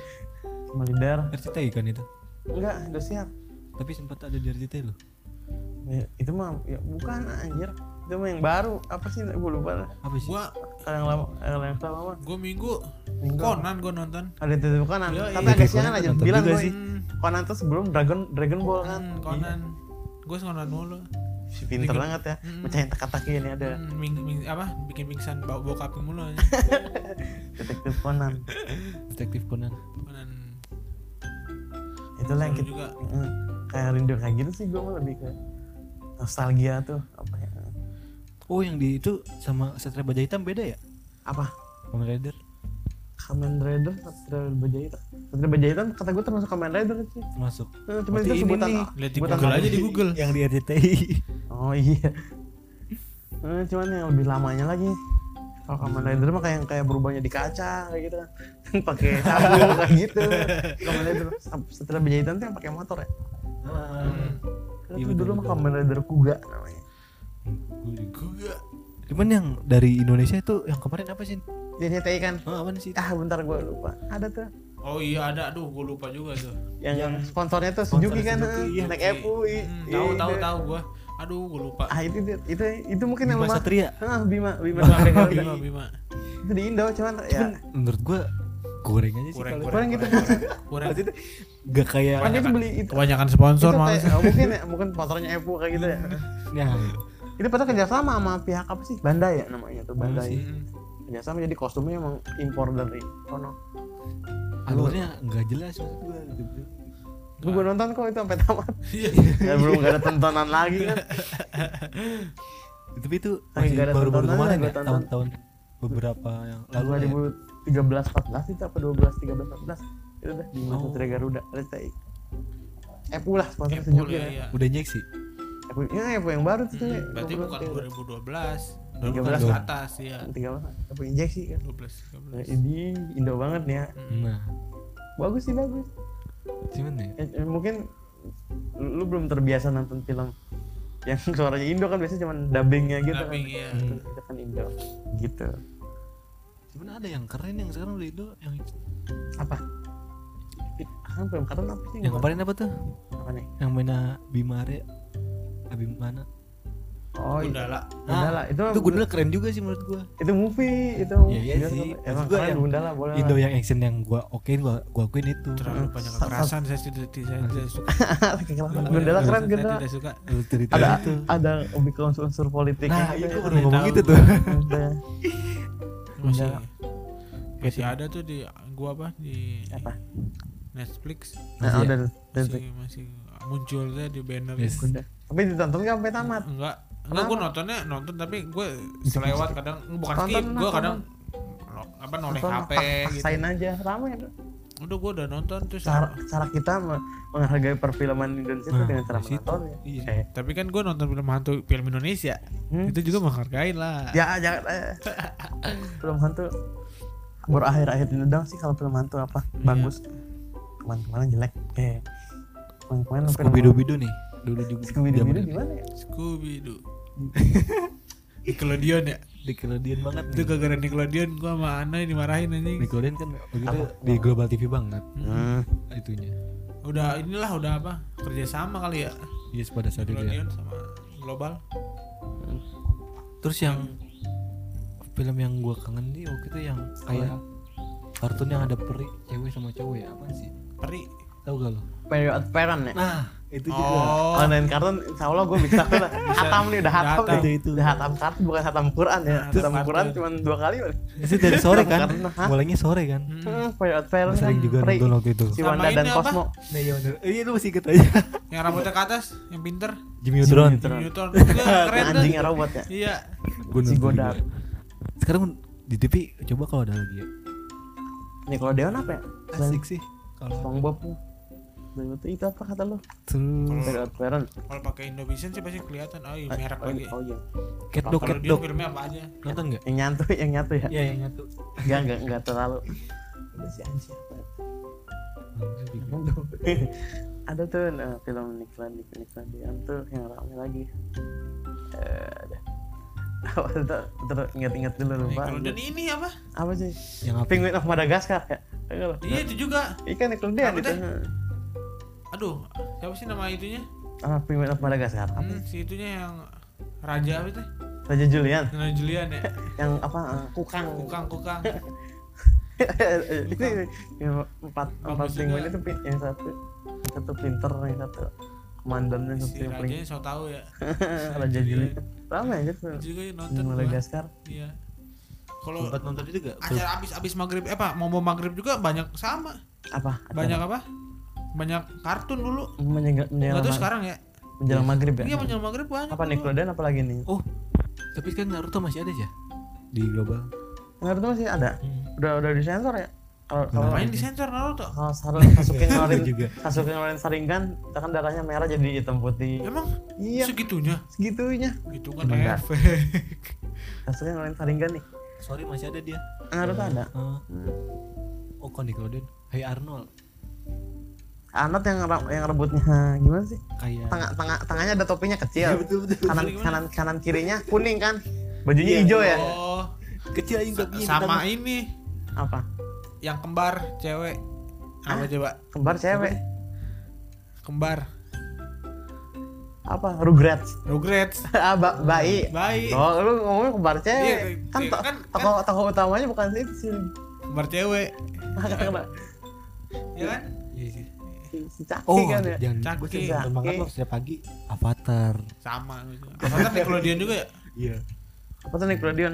Speaker 2: sama Leader
Speaker 1: RCTI kan itu.
Speaker 2: enggak udah siap
Speaker 1: Tapi sempat ada di RCTI loh.
Speaker 2: Ya, itu mah ya bukan anjir itu mah yang baru. Apa sih? Gue lupa lah.
Speaker 1: Apa sih?
Speaker 3: gua
Speaker 2: yang lama yang lama mah
Speaker 3: gua minggu
Speaker 2: Minggu.
Speaker 3: Conan gua nonton.
Speaker 2: Ada itu Conan?
Speaker 3: Iya,
Speaker 2: tapi
Speaker 3: iya.
Speaker 2: agak
Speaker 1: Conan
Speaker 2: siangan aja bilang
Speaker 1: juga
Speaker 2: gue
Speaker 1: sih.
Speaker 3: Hmm,
Speaker 2: Conan tuh sebelum Dragon Dragon Ball kan?
Speaker 3: Hmm, Conan. Gua Conan mulu.
Speaker 2: Si pinter
Speaker 3: Bikin-
Speaker 2: banget ya.
Speaker 3: Mm.
Speaker 2: mecahin teka-teki ini ada.
Speaker 3: Hmm, ming, ming- apa? Bikin pingsan bau bokapin mulu aja.
Speaker 2: detektif Conan.
Speaker 1: Detektif Conan.
Speaker 2: Itulah yang
Speaker 3: seru
Speaker 2: kita
Speaker 3: juga.
Speaker 2: Mm, kayak rindu kayak gitu sih gue lebih ke nostalgia tuh. Apa
Speaker 1: oh yang di itu sama Satria Baja Hitam beda ya?
Speaker 2: Apa?
Speaker 1: Kamen Rider.
Speaker 2: Kamen Rider Satria Baja Hitam. Satria Baja Hitam kata gue termasuk Kamen Rider sih.
Speaker 1: Masuk.
Speaker 2: Eh, cuma itu sebutan
Speaker 1: nih,
Speaker 3: lihat di Google aja di Google.
Speaker 1: Yang di RCTI
Speaker 2: oh iya. Eh, cuman yang lebih lamanya lagi. Kalau Kamen Rider mah kayak kayak berubahnya di kaca kayak gitu. Kan pakai sabu kayak gitu. Kamen Rider Satria Baja Hitam tuh yang pakai motor ya?
Speaker 3: Hmm.
Speaker 1: Iya,
Speaker 2: itu
Speaker 1: betul,
Speaker 2: dulu mah. Kamen Rider Kuga namanya
Speaker 3: Google
Speaker 1: cuman yang dari Indonesia itu yang kemarin apa sih?
Speaker 2: Dia nyetai kan?
Speaker 1: Oh, apa sih
Speaker 2: ah bentar gue lupa. Ada tuh.
Speaker 3: Oh iya ada. Aduh gue lupa juga tuh.
Speaker 2: Yang,
Speaker 1: Yang
Speaker 2: sponsornya tuh Suzuki kan?
Speaker 1: Iya.
Speaker 2: naik Evo i-
Speaker 3: Hmm,
Speaker 2: iya,
Speaker 3: tahu tahu
Speaker 2: itu.
Speaker 3: tahu gua. Aduh gue lupa.
Speaker 2: Ah itu itu itu, itu mungkin yang
Speaker 1: Bima
Speaker 2: lemah
Speaker 1: Satria.
Speaker 2: Ah Bima Bima
Speaker 3: Bima
Speaker 2: Satria.
Speaker 3: Bima. Bima, Bima.
Speaker 2: itu di Indo cuman ya.
Speaker 1: Cuman menurut gua goreng aja sih kalau
Speaker 2: kurang gitu.
Speaker 3: kurang
Speaker 1: Maksudnya gak kayak
Speaker 2: kan itu beli itu.
Speaker 3: kebanyakan sponsor malah
Speaker 2: mungkin ya mungkin sponsornya Evo kayak gitu ya itu padahal kerjasama sama pihak apa sih Bandai ya namanya tuh Bandai
Speaker 3: Hmm.
Speaker 2: kerjasama jadi kostumnya emang impor dari sono
Speaker 1: alurnya nggak jelas maksud gua
Speaker 2: gue gue nonton kok itu sampai tamat
Speaker 3: Iya.
Speaker 2: ya belum gak ada tontonan lagi kan
Speaker 1: tapi itu masih
Speaker 2: ada
Speaker 1: baru-baru kemarin
Speaker 2: gua
Speaker 1: ya
Speaker 2: tonton.
Speaker 1: tahun-tahun beberapa yang lalu lah ya.
Speaker 2: 2013 14 itu apa 12 13 14 itu dah di
Speaker 1: Oh.
Speaker 2: Satria Garuda RCTI Epo lah sponsor Suzuki
Speaker 3: ya,
Speaker 2: ya.
Speaker 3: iya.
Speaker 1: udah injeksi
Speaker 2: Epo, ya Epo yang baru tuh ya.
Speaker 3: Hmm, berarti bukan 2012
Speaker 2: 13
Speaker 3: 12 ke atas ya
Speaker 2: 13 Epo injeksi kan
Speaker 3: 12
Speaker 2: Nah,
Speaker 3: 13
Speaker 2: ini Indo banget nih ya.
Speaker 3: Hmm.
Speaker 1: nah.
Speaker 2: Bagus sih bagus.
Speaker 1: Cuman ya?
Speaker 2: Eh, eh, mungkin lu lu belum terbiasa nonton film yang suaranya Indo kan biasanya cuma dubbingnya gitu
Speaker 3: Dubbing,
Speaker 2: kan
Speaker 3: iya.
Speaker 2: Itu itu kan Indo. Gitu.
Speaker 1: Cuman ada yang keren yang sekarang udah itu yang
Speaker 2: apa? Kan film keren apa sih?
Speaker 1: Yang kemarin apa tuh?
Speaker 2: Apa nih?
Speaker 1: Yang mana Bimare Abimana
Speaker 2: oh iya.
Speaker 3: Lah
Speaker 2: Gundala. Itu
Speaker 1: itu Gundala keren juga sih menurut gua.
Speaker 2: Itu movie itu
Speaker 1: Iya, iya sih.
Speaker 2: emang
Speaker 1: gua yang
Speaker 2: Gundala boleh
Speaker 1: Indo
Speaker 2: lah.
Speaker 1: yang action yang gua okein gua gua akuin itu.
Speaker 3: Terlalu banyak
Speaker 2: Sa- sa-
Speaker 3: kekerasan saya tidak saya tidak suka.
Speaker 2: Gundala keren
Speaker 3: saya
Speaker 2: Gundala.
Speaker 3: tidak suka.
Speaker 2: Ada
Speaker 1: itu.
Speaker 2: ada lebih ke unsur politik.
Speaker 1: Nah itu
Speaker 2: ya.
Speaker 1: baru ngomong gitu tuh.
Speaker 2: Ada.
Speaker 3: masih
Speaker 2: Gundala.
Speaker 3: masih ada tuh di gua apa di
Speaker 2: apa?
Speaker 3: Netflix.
Speaker 2: Nah,
Speaker 1: Masih ya?
Speaker 2: udah udah.
Speaker 3: masih muncul saya di banner
Speaker 1: Yes.
Speaker 2: Tapi ditonton nggak sampai tamat?
Speaker 3: Enggak enggak gue nontonnya nonton tapi gue selewat kadang. Bukan
Speaker 2: Nonton,
Speaker 3: skip gue kadang apa noleh
Speaker 2: Nonton,
Speaker 3: HP gitu.
Speaker 2: aja ramai tuh
Speaker 3: udah gue udah nonton terus
Speaker 2: cara cara kita me- menghargai perfilman Indonesia itu
Speaker 1: Nah,
Speaker 2: dengan cara menonton ya.
Speaker 1: Iya.
Speaker 2: Eh,
Speaker 3: tapi kan gue nonton film hantu film Indonesia.
Speaker 2: Hmm?
Speaker 3: itu juga menghargai lah.
Speaker 2: Ya jangan eh. film hantu. Baru akhir-akhir ini dong sih kalau film hantu apa.
Speaker 3: Iya.
Speaker 2: bagus. Kemarin-kemarin jelek. Eh kemarin-kemarin
Speaker 1: Scooby Doo Bidu nih dulu juga
Speaker 2: Scooby Doo gimana ya?
Speaker 3: Scooby Doo Nickelodeon ya?
Speaker 1: Nickelodeon banget
Speaker 3: itu gara-gara Nickelodeon gue sama Ana dimarahin anjing.
Speaker 1: Nickelodeon kan begitu di Global TV banget.
Speaker 2: Hmm.
Speaker 1: itunya.
Speaker 3: Udah inilah udah apa? Kerjasama kali ya?
Speaker 1: Yes pada saat itu ya.
Speaker 3: Nickelodeon sama Global.
Speaker 1: Terus yang film yang gua kangen nih waktu itu yang kayak kartun yang ada peri cewek sama cowok ya apa sih?
Speaker 3: Peri.
Speaker 1: Tahu gak lo?
Speaker 2: Period parent ya?
Speaker 1: Nah itu juga.
Speaker 3: Oh.
Speaker 2: Online kartun insya Allah gue bisa lah. hatam nih udah hatam
Speaker 3: hatam.
Speaker 2: nih.
Speaker 1: Itu, itu.
Speaker 2: udah hatam kartun bukan hatam Quran ya.
Speaker 3: Nah,
Speaker 2: hatam
Speaker 3: hatam
Speaker 2: Quran cuma dua kali
Speaker 1: itu dari sore kan? mulainya sore kan?
Speaker 3: Hmm.
Speaker 2: hmm, period parent
Speaker 1: Gua sering juga nonton waktu itu.
Speaker 2: Si Wanda dan
Speaker 3: apa?
Speaker 2: Cosmo.
Speaker 1: Nah iya bener. Iya lu masih inget aja.
Speaker 3: Yang rambutnya ke atas yang pinter.
Speaker 1: Jimmy Neutron.
Speaker 2: Jimmy
Speaker 3: Neutron. Keren
Speaker 2: anjingnya robot ya?
Speaker 3: Iya.
Speaker 1: Gua
Speaker 2: Si Godard.
Speaker 1: sekarang di TV coba kalau ada lagi ya.
Speaker 2: Nickelodeon apa ya?
Speaker 1: Asik sih kalau
Speaker 2: SpongeBob itu, itu apa kata lu?
Speaker 1: terus.
Speaker 3: Kalau pakai Indovision sih pasti kelihatan. Oh iya merek
Speaker 2: oh,
Speaker 3: lagi.
Speaker 2: oh iya.
Speaker 1: Cat Dog
Speaker 3: kalau
Speaker 1: Cat
Speaker 3: dia
Speaker 1: Dog
Speaker 3: filmnya apa aja?
Speaker 1: Nonton nggak?
Speaker 2: Yang nyatu yang nyatu ya?
Speaker 1: Iya yang nyatu.
Speaker 2: Enggak enggak enggak terlalu. Ada si ada tuh nah, film Nickelodeon Nickelodeon tuh yang rame lagi. Eh ada. Apa tuh? Terus ingat-ingat dulu lupa.
Speaker 3: Dan ini apa?
Speaker 2: Apa sih?
Speaker 1: Yang apa?
Speaker 2: Penguin of Madagascar ya
Speaker 3: iya itu juga.
Speaker 2: Ikan Nickelodeon itu?
Speaker 3: Aduh siapa sih nama itunya?
Speaker 2: Ah Penguin of Madagascar apa
Speaker 3: hmm, si itunya yang raja apa itu?
Speaker 2: Raja Julian.
Speaker 3: Raja Julian ya?
Speaker 2: Yang apa eh, kukang.
Speaker 3: Kukang kukang.
Speaker 2: Ini empat empat penguin
Speaker 3: juga.
Speaker 2: itu yang satu. Yang satu pinter yang satu komandannya
Speaker 3: si
Speaker 2: satu yang paling
Speaker 3: rajanya so tau ya.
Speaker 2: Raja jeli lama ya gitu
Speaker 3: Itu juga nonton
Speaker 2: di
Speaker 3: gua.
Speaker 2: Madagaskar
Speaker 3: iya. Kalau
Speaker 1: nonton itu gak
Speaker 3: acara abis abis maghrib eh apa mau mau maghrib juga banyak sama.
Speaker 2: Apa
Speaker 3: banyak apa banyak kartun dulu.
Speaker 2: Menjelang
Speaker 3: nggak tahu sekarang ya.
Speaker 2: menjelang maghrib ya?
Speaker 3: Iya menjelang maghrib banyak
Speaker 2: apa. Nickelodeon apa lagi nih?
Speaker 1: Oh tapi kan Naruto masih ada ya di global.
Speaker 2: Naruto masih ada? Udah udah disensor ya? Kalau kalau
Speaker 3: main di sensor Naruto?
Speaker 2: Kalau Sar- Sasuke ngeluarin
Speaker 1: juga.
Speaker 2: Sasuke ngeluarin Sharingan itu kan darahnya merah jadi hitam putih.
Speaker 3: Emang?
Speaker 2: Iya.
Speaker 3: Segitunya?
Speaker 2: Segitunya.
Speaker 3: Itu kan
Speaker 2: Cuma nggak-
Speaker 3: efek.
Speaker 2: Sasuke ngeluarin Sharingan nih.
Speaker 1: Sorry masih ada dia.
Speaker 2: Naruto ada?
Speaker 1: Eh, oh kok Nickelodeon Hey Arnold
Speaker 2: Anot yang yang rebutnya gimana sih?
Speaker 1: Kayak
Speaker 2: tengah tengah tangannya ada topinya
Speaker 1: Iya,
Speaker 2: kecil
Speaker 1: betul betul.
Speaker 2: Kanan
Speaker 3: Gimana?
Speaker 2: kanan kanan kirinya kuning kan? Bajunya
Speaker 1: Iya.
Speaker 2: hijau ya?
Speaker 3: oh.
Speaker 1: Kecil aja punya
Speaker 3: sama ini.
Speaker 2: Apa?
Speaker 3: Yang kembar cewek. Apa coba?
Speaker 2: Kembar cewek.
Speaker 3: Kembar.
Speaker 2: Apa? Rugrats.
Speaker 3: Rugrats.
Speaker 2: Ah ba bayi.
Speaker 3: Baik
Speaker 2: oh lu ngomongnya kembar cewek.
Speaker 3: Iya,
Speaker 2: kan
Speaker 3: iya,
Speaker 2: to-
Speaker 3: kan-
Speaker 2: tokoh tokoh utamanya bukan si si
Speaker 3: kembar cewek. Ya kan?
Speaker 1: Iya sih.
Speaker 2: Si, Caki
Speaker 1: oh
Speaker 2: kan ya?
Speaker 1: Jangan
Speaker 3: Caki.
Speaker 1: gue nonton banget loh setiap pagi. Avatar.
Speaker 3: Sama. Avatar Nickelodeon juga ya?
Speaker 1: Iya.
Speaker 2: Apa tuh Nickelodeon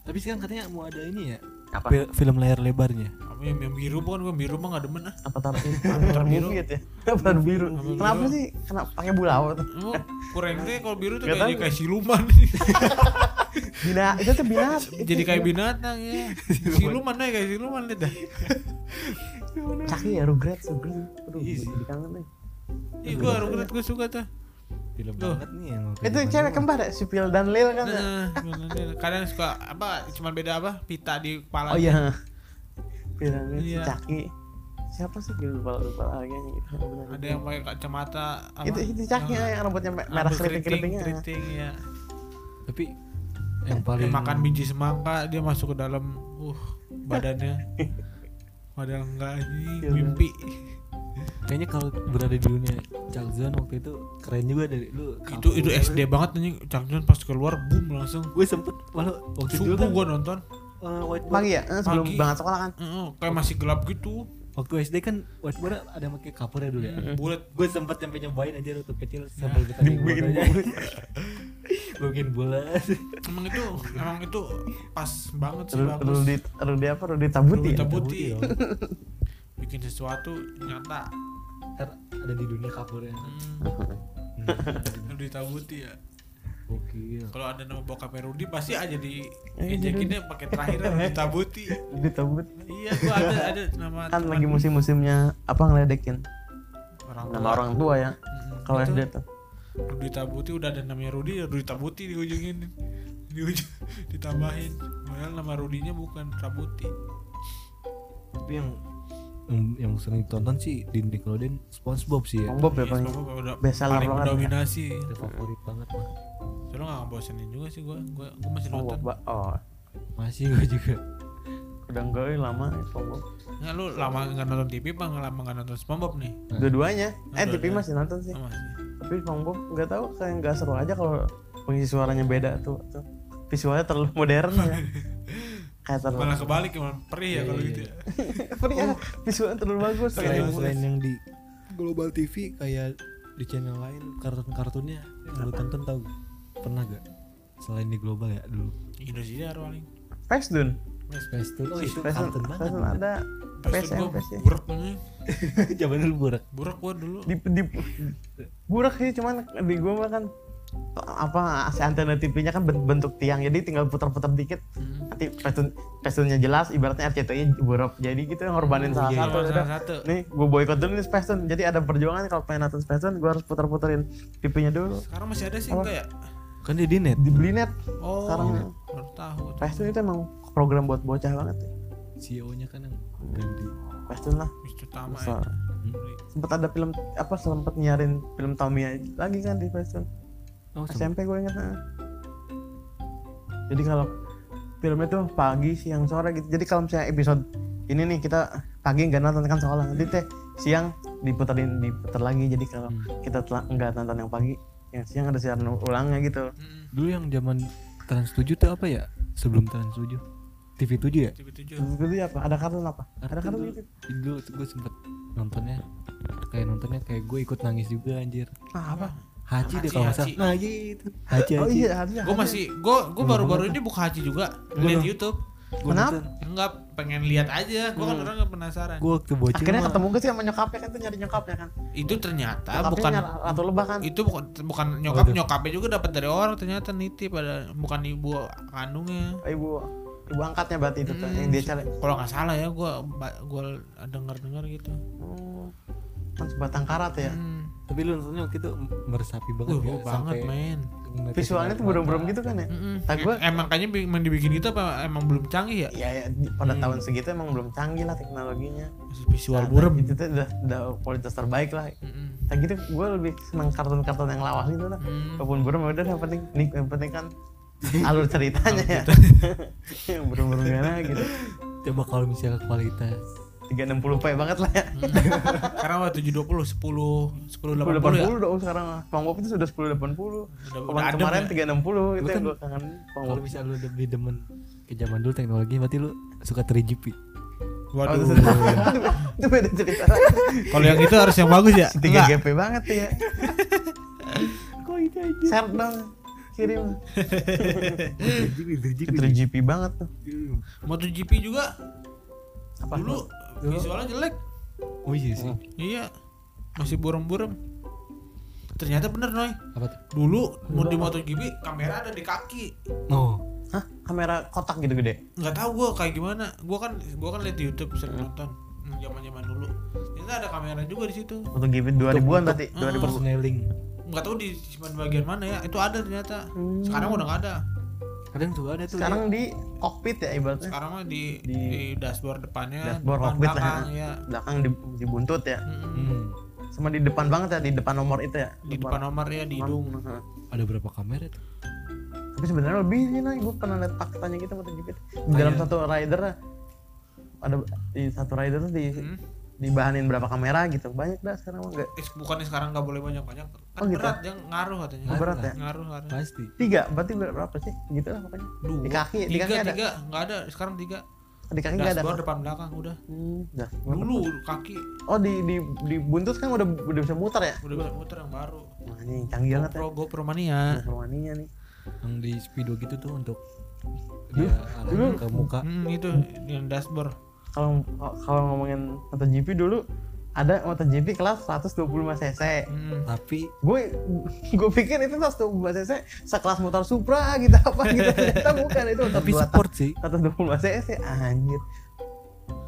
Speaker 1: tapi sekarang katanya mau ada ini ya.
Speaker 2: Apa?
Speaker 1: Fil- film layar lebarnya.
Speaker 3: Apa yang, yang biru? Bukan gua biru mah gak demen ah.
Speaker 2: Apa tar Avatar
Speaker 3: biru.
Speaker 2: gitu ya Avatar biru.
Speaker 3: Avatar
Speaker 2: kenapa sih kenapa pakai bulau tuh?
Speaker 3: Emang kurang teh kalau biru tuh kayak, kayak siluman.
Speaker 2: Bina itu tuh binat
Speaker 3: jadi kayak
Speaker 2: binat.
Speaker 3: binatang ya. Siluman. Aja kayak siluman lihat dah
Speaker 2: Caki ya Rugrats Rugrats. Aduh
Speaker 1: Iya.
Speaker 2: jadi kangen nih.
Speaker 3: Ih gua Rugrats gua suka tuh.
Speaker 1: Film
Speaker 3: Tuh.
Speaker 1: banget nih yang
Speaker 2: itu cewek kembar ya si Phil dan Lil kan ya?
Speaker 3: Nah, kadang suka apa cuman beda apa? Pita di kepala.
Speaker 2: Oh iya. Phil dan Lil si
Speaker 3: Iya.
Speaker 2: Caki. Siapa sih Phil lupa lupa harganya gitu
Speaker 3: ada yang pakai kacamata apa?
Speaker 2: Itu itu Caki ya, yang rambutnya me- merah
Speaker 3: rambut
Speaker 2: keriting keritingnya
Speaker 3: keriting ya
Speaker 1: tapi yang
Speaker 3: dia
Speaker 1: paling
Speaker 3: makan biji semangka dia masuk ke dalam uh badannya padahal enggak ini
Speaker 2: Iya,
Speaker 3: mimpi.
Speaker 1: Kayaknya kalau berada di dunia Chuck Zone waktu itu keren juga dari lu.
Speaker 3: Itu itu SD banget nih Cangcuan pas keluar boom langsung.
Speaker 1: Gue sempet. Malah waktu itu
Speaker 3: subuh
Speaker 1: kan
Speaker 3: gua nonton.
Speaker 1: whiteboard.
Speaker 2: Pagi ya? Eh, sebelum
Speaker 3: Pagi.
Speaker 2: banget sekolah kan?
Speaker 3: Heeh, kayak masih gelap gitu
Speaker 1: waktu SD kan whiteboard ada yang pakai covernya dulu ya?
Speaker 3: Bulat.
Speaker 1: Gue sempet sampai nyobain aja waktu kecil sampai kita
Speaker 2: dibikin
Speaker 1: gue bikin bola
Speaker 3: emang itu emang itu pas banget sih bagus.
Speaker 2: Rudi Rudi apa? Rudi Tabuti
Speaker 3: Rudi
Speaker 2: ya?
Speaker 3: Tabuti.
Speaker 1: ya
Speaker 3: bikin sesuatu nyata.
Speaker 1: Ntar ada di dunia covernya.
Speaker 3: Hmm. Rudi Tabuti ya
Speaker 1: Gokil.
Speaker 3: Kalau ada nama bokap Rudi pasti aja di ejekinnya pakai terakhir Rudi Tabuti
Speaker 2: Rudi Tabuti
Speaker 3: iya gua ada ada nama
Speaker 2: kan lagi musim-musimnya apa ngeledekin?
Speaker 3: Orang
Speaker 2: nama orang tua ya kalau SD tuh.
Speaker 3: Rudi Tabuti udah ada namanya Rudi ya Rudi Tabuti di ujungin di ujung ditambahin. Padahal nama Rudinya bukan Tabuti.
Speaker 1: Tapi yang yang, yang sering ditonton sih di Nickelodeon SpongeBob sih ya.
Speaker 2: SpongeBob ya
Speaker 3: Iya,
Speaker 2: paling
Speaker 3: SpongeBob udah
Speaker 2: best
Speaker 3: paling
Speaker 2: banget ya.
Speaker 1: itu favorit banget mah
Speaker 3: soalnya gak bosenin juga sih gua. Gua, gua masih nonton.
Speaker 2: Oh.
Speaker 1: Masih gue juga.
Speaker 2: Udah enggak lama ya SpongeBob.
Speaker 3: Nggak lu lama nggak nonton TV apa nggak lama nggak nonton SpongeBob nih?
Speaker 2: Dua-duanya. Eh. TV masih nonton sih.
Speaker 3: Sih
Speaker 2: tapi SpongeBob nggak tahu kayak nggak seru aja kalau pengisi suaranya beda tuh, tuh. visualnya terlalu modern ya terlalu
Speaker 3: malah kebalik emang perih ya kalau gitu ya.
Speaker 2: Apa ya visualnya terlalu bagus.
Speaker 1: Selain selain yang di Global TV kayak di channel lain kartun-kartunnya lu tonton tau gak? pernah gak? Selain di global ya dulu.
Speaker 3: Indonesia Arwaling
Speaker 2: Pesdun
Speaker 1: Space Tune oh itu
Speaker 2: Pesdun
Speaker 1: kartun banget
Speaker 2: Pesdun ada
Speaker 3: Pas
Speaker 2: PSM
Speaker 3: gua
Speaker 2: PSM
Speaker 3: burak banget
Speaker 1: zaman dulu burak
Speaker 3: burak gua dulu.
Speaker 2: Di di burak sih cuman di gua mah kan apa si antena TV-nya kan ben- bentuk tiang jadi tinggal putar-putar dikit
Speaker 3: Hmm.
Speaker 2: nanti pestun pestunnya jelas ibaratnya RCTI burak jadi gitu yang ngorbanin salah
Speaker 1: iya,
Speaker 2: satu
Speaker 3: Salah
Speaker 2: udah.
Speaker 3: satu
Speaker 2: nih gue boykot dulu nih Spacetoon jadi ada perjuangan kalau pengen nonton Spacetoon gue harus putar-puterin TV-nya dulu
Speaker 3: sekarang masih ada sih
Speaker 2: Apa?
Speaker 3: enggak ya
Speaker 1: kan dia di net
Speaker 2: dibeli net
Speaker 3: oh
Speaker 2: Sekarang.
Speaker 3: baru tahu tuh.
Speaker 2: Spacetoon itu emang program buat bocah banget ya.
Speaker 1: CEO nya kan yang ganti
Speaker 2: Spacetoon lah
Speaker 3: Mister Tama ya
Speaker 1: Hmm.
Speaker 2: sempet ada film apa sempet nyiarin film Tamiya lagi kan di Spacetoon
Speaker 1: oh.
Speaker 2: SMP gue ingat nah. jadi kalau filmnya tuh pagi siang sore gitu. Jadi kalau misalnya episode ini nih kita pagi nggak nonton kan sekolah nanti teh siang diputerin diputer lagi. Jadi kalau
Speaker 1: Hmm.
Speaker 2: kita telah nggak nonton yang pagi yang siang ada siaran ulangnya gitu.
Speaker 3: Hmm,
Speaker 1: dulu yang zaman Trans 7 tuh apa ya? Sebelum Trans 7 TV 7 ya?
Speaker 3: TV tujuh.
Speaker 2: Terus itu apa? Ada kartun apa? Ada kartun
Speaker 1: dulu,
Speaker 2: gitu.
Speaker 1: dulu tuh gue sempet nontonnya kayak nontonnya kayak gue ikut nangis juga anjir.
Speaker 2: Ah, apa?
Speaker 1: Haji deh
Speaker 3: Haji,
Speaker 1: kalau nggak salah
Speaker 3: Haji.
Speaker 1: nah gitu Haji
Speaker 2: Oh
Speaker 1: Haji
Speaker 2: iya, harusnya.
Speaker 3: gue masih gue gue baru-baru ini buka haji juga lihat YouTube
Speaker 1: Gua
Speaker 2: Kenapa?
Speaker 1: nonton.
Speaker 3: enggak pengen lihat aja gue kan
Speaker 2: Hmm.
Speaker 3: orang penasaran
Speaker 1: gue waktu bocil
Speaker 2: Akhirnya
Speaker 1: mah-
Speaker 2: ketemu gak sih sama nyokapnya kan tuh nyari nyokapnya kan?
Speaker 3: itu ternyata
Speaker 2: Nyokapnya
Speaker 3: bukan
Speaker 2: Ratu Lebah kan?
Speaker 3: itu bukan bukan nyokap
Speaker 1: Waduh.
Speaker 3: nyokapnya juga dapat dari orang ternyata nitip pada bukan ibu kandungnya
Speaker 2: Ibu ibu angkatnya berarti itu tuh
Speaker 3: Hmm.
Speaker 2: yang dia cari.
Speaker 3: kalau nggak salah ya gue gue dengar dengar gitu
Speaker 2: Oh, kan sebatang karat ya.
Speaker 3: Hmm.
Speaker 1: tapi lu nontonnya waktu itu meresapi banget
Speaker 3: Wah,
Speaker 1: ya,
Speaker 3: banget
Speaker 1: ngeliatin
Speaker 2: Visualnya tuh
Speaker 1: mata.
Speaker 2: gitu kan ya? Gua-
Speaker 3: Eh, emang kayaknya emang dibikin gitu apa emang belum canggih ya
Speaker 2: Iya ya, di- pada
Speaker 3: Hmm.
Speaker 2: tahun segitu emang belum canggih lah teknologinya.
Speaker 3: Visual
Speaker 2: Nah,
Speaker 3: burem
Speaker 2: Itu tuh udah, udah kualitas terbaik lah.
Speaker 3: Mm-mm.
Speaker 2: Tak gitu gue lebih seneng kartun-kartun yang lawas gitu lah.
Speaker 3: Hmm.
Speaker 2: Walaupun burung ya udah yang penting nih yang penting kan alur ceritanya ya. yang gimana gitu.
Speaker 1: coba kalau misalnya kualitas
Speaker 2: 360p banget lah ya.
Speaker 3: Karena waktu 720 10 10 80 ya.
Speaker 2: 1080 dong sekarang. SpongeBob itu sudah 1080.
Speaker 3: Udah,
Speaker 2: Kemarin,
Speaker 3: udah
Speaker 2: kemarin
Speaker 3: ya.
Speaker 2: 360 itu yang
Speaker 1: kan
Speaker 2: gue kangen
Speaker 1: kalau
Speaker 2: SpongeBob.
Speaker 1: misalnya lu lebih demen ke zaman dulu teknologi berarti lu suka 3GP
Speaker 2: Oh,
Speaker 3: Waduh.
Speaker 2: itu, itu beda cerita.
Speaker 3: Kalau yang itu harus yang bagus ya?
Speaker 2: 3
Speaker 3: Enggak.
Speaker 2: GP banget tuh ya.
Speaker 1: kok itu aja
Speaker 2: Share dong. Kirim.
Speaker 1: 3GP 3GP
Speaker 2: 3GP banget tuh.
Speaker 3: MotoGP juga
Speaker 2: Apa?
Speaker 3: dulu visualnya jelek.
Speaker 1: oh iya sih
Speaker 3: Iya. Masih burem-burem. Ternyata bener Noy.
Speaker 1: apa tuh
Speaker 3: Dulu mau di MotoGP kamera ada di kaki.
Speaker 1: oh
Speaker 2: Hah? Kamera kotak gitu gede?
Speaker 3: Nggak tahu gua kayak gimana. Gua kan gua kan lihat di YouTube sering nonton. Hmm, Zaman-zaman dulu. Ternyata ada kamera juga di situ.
Speaker 2: MotoGP 2000-an berarti.
Speaker 3: Hmm.
Speaker 2: 2000
Speaker 1: personeling
Speaker 3: Nggak tahu di bagian mana ya. Itu ada ternyata. Sekarang udah nggak ada.
Speaker 1: Kadang tuh ada tuh
Speaker 2: Sekarang di cockpit ya ibaratnya.
Speaker 3: Sekarang mah di di,
Speaker 2: Di-
Speaker 3: dashboard depannya,
Speaker 2: Dashboard
Speaker 3: depan
Speaker 2: cockpit lah,
Speaker 3: belakang
Speaker 2: ya.
Speaker 3: ya.
Speaker 2: Belakang di, dibuntut ya.
Speaker 1: Hmm.
Speaker 2: Sama di depan banget ya, di depan nomor itu ya.
Speaker 3: Di depan nomor ya di hidung.
Speaker 1: Ada berapa kamera tuh
Speaker 2: Tapi sebenarnya lebih sih nah, gue pernah lihat faktanya gitu MotoGP. Di dalam
Speaker 3: iya.
Speaker 2: satu rider ada di satu rider tuh di
Speaker 3: Hmm.
Speaker 2: dibahanin berapa kamera gitu. Banyak dah sekarang mah enggak.
Speaker 3: Eh, bukannya sekarang nggak boleh banyak-banyak kan
Speaker 2: Oh, gitu?
Speaker 3: berat yang ngaruh katanya
Speaker 2: Oh, berat ya?
Speaker 3: ngaruh ngaruh
Speaker 1: pasti
Speaker 2: Tiga, berarti berapa sih? Gitu lah pokoknya.
Speaker 3: dua
Speaker 2: Di kaki, di
Speaker 3: tiga
Speaker 2: kaki ada.
Speaker 3: tiga nggak ada sekarang tiga
Speaker 2: Di kaki enggak ada.
Speaker 3: dashboard depan belakang udah
Speaker 2: Hmm, dah.
Speaker 3: dulu kaki
Speaker 2: Oh di di di buntut kan udah udah bisa muter ya?
Speaker 3: udah bisa muter yang baru
Speaker 2: Wah ini canggih banget ya.
Speaker 3: GoPro GoPro mania
Speaker 2: Permaninya nih.
Speaker 1: yang di speedo gitu tuh untuk
Speaker 2: Dulu-
Speaker 1: dia arahnya
Speaker 2: dulu-
Speaker 1: ke muka
Speaker 3: hmm, itu yang dashboard
Speaker 2: Kalau kalau ngomongin MotoGP dulu ada MotoGP kelas 125 cc.
Speaker 3: hmm.
Speaker 1: tapi
Speaker 2: Gue gue pikir itu 125 cc sekelas motor Supra gitu apa gitu ternyata bukan itu motor
Speaker 1: tapi sport sih
Speaker 2: tak 125 cc anjir.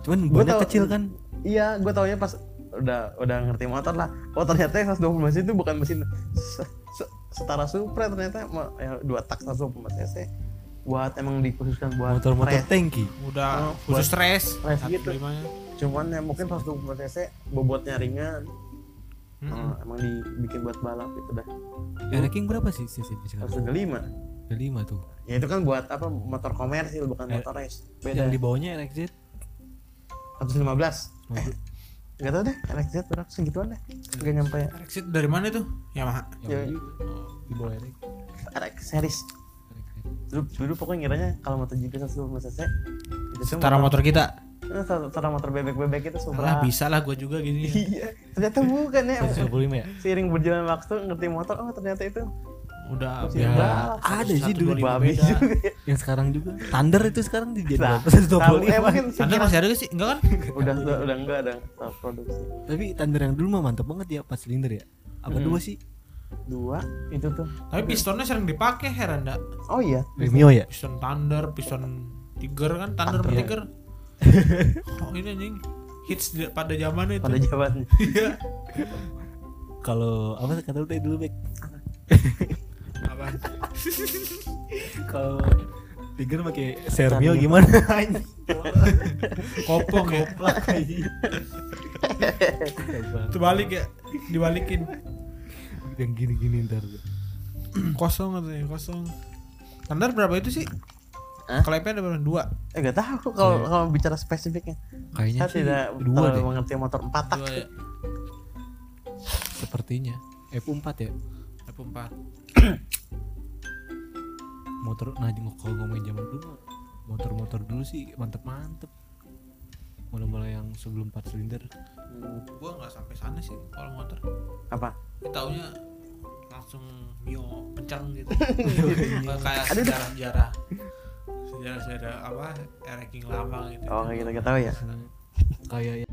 Speaker 1: cuman banyak
Speaker 2: tau-
Speaker 1: kecil kan
Speaker 2: Iya, gue taunya pas udah udah ngerti motor lah. Oh ternyata yang 125 cc itu bukan mesin se- se- setara Supra ternyata ma- ya, dua tak 125 cc buat emang dikhususkan buat
Speaker 1: motor-motor
Speaker 2: race.
Speaker 1: tanki
Speaker 2: Oh,
Speaker 3: udah khusus stress
Speaker 2: race gitu.
Speaker 3: 125 nya
Speaker 2: Cuman ya mungkin 125 cc bobotnya ringan.
Speaker 3: Hmm.
Speaker 2: Oh, emang dibikin buat balap itu dah.
Speaker 1: ranking berapa sih sih sekarang
Speaker 2: 135.
Speaker 1: ada lima tuh
Speaker 2: Ya itu kan buat apa motor komersil bukan
Speaker 1: Eh,
Speaker 2: motor race.
Speaker 1: yang
Speaker 2: Beda.
Speaker 1: di bawahnya RXZ
Speaker 2: 115. Eh, enggak tahu deh, RXZ berapa segituan deh. Enggak nyampe
Speaker 3: Exit dari mana itu Yamaha
Speaker 2: Ya.
Speaker 1: yang di bawah RX
Speaker 2: RX series. Dulu, dulu pokoknya ngiranya kalau MotoGP 125 cc itu tuh
Speaker 3: setara motor kita
Speaker 2: Setara motor bebek-bebek itu
Speaker 3: lah
Speaker 2: Supra.
Speaker 3: bisa lah gue juga gini
Speaker 2: Iya, ternyata bukan ya.
Speaker 1: 125 ya
Speaker 2: Seiring berjalan waktu ngerti motor, oh ternyata itu
Speaker 3: udah
Speaker 1: Ya, ada sih dulu
Speaker 3: 125
Speaker 2: babi ya.
Speaker 1: yang sekarang juga Thunder itu sekarang dijadi
Speaker 2: Nah,
Speaker 1: berapa?
Speaker 2: eh,
Speaker 1: 125
Speaker 2: mungkin sekian-
Speaker 3: masih ada gak sih? Enggak kan?
Speaker 2: udah udah, udah enggak ada stop produksi.
Speaker 1: tapi Thunder yang dulu mah mantap banget ya pas silinder ya apa
Speaker 2: Hmm.
Speaker 1: dua sih
Speaker 2: Dua itu tuh.
Speaker 3: Tapi pistonnya sering dipakai heran enggak?
Speaker 2: Oh iya.
Speaker 1: Remio ya
Speaker 3: Piston Thunder, piston Tiger kan, Thunder sama
Speaker 1: Iya.
Speaker 3: Tiger. Oh ini anjing hits pada zaman itu.
Speaker 2: Pada jawabannya.
Speaker 3: Iya.
Speaker 1: kalau apa kata lu tadi dulu Bek
Speaker 3: Apa?
Speaker 1: kalau Tiger pakai Sermio gimana anjing
Speaker 3: Kopong ya.
Speaker 1: Koplak anjing.
Speaker 3: Terbalik ya, dibalikin.
Speaker 1: yang gini-gini ntar
Speaker 3: kosong katanya, kosong. Thunder berapa itu sih?
Speaker 2: Kalau
Speaker 3: Klipnya ada berapa? Dua?
Speaker 2: Eh gak tahu kalau iya. kalau bicara spesifiknya.
Speaker 1: Kayaknya
Speaker 2: Saya tidak
Speaker 1: dua
Speaker 2: deh.
Speaker 1: deh.
Speaker 2: mengerti motor empat tak.
Speaker 3: Ya.
Speaker 1: Sepertinya F empat ya.
Speaker 3: F empat.
Speaker 1: motor nah kalau ngomongin zaman dulu motor-motor dulu sih mantep-mantep mulai-mulai yang sebelum 4 silinder
Speaker 2: hmm.
Speaker 3: gua nggak sampai sana sih kalau motor
Speaker 2: apa
Speaker 3: kita taunya langsung mio pencang gitu iya. kayak sejarah-sejarah sejarah sejarah apa ranking lama gitu.
Speaker 2: Oh kita nggak tahu ya?
Speaker 1: Kayak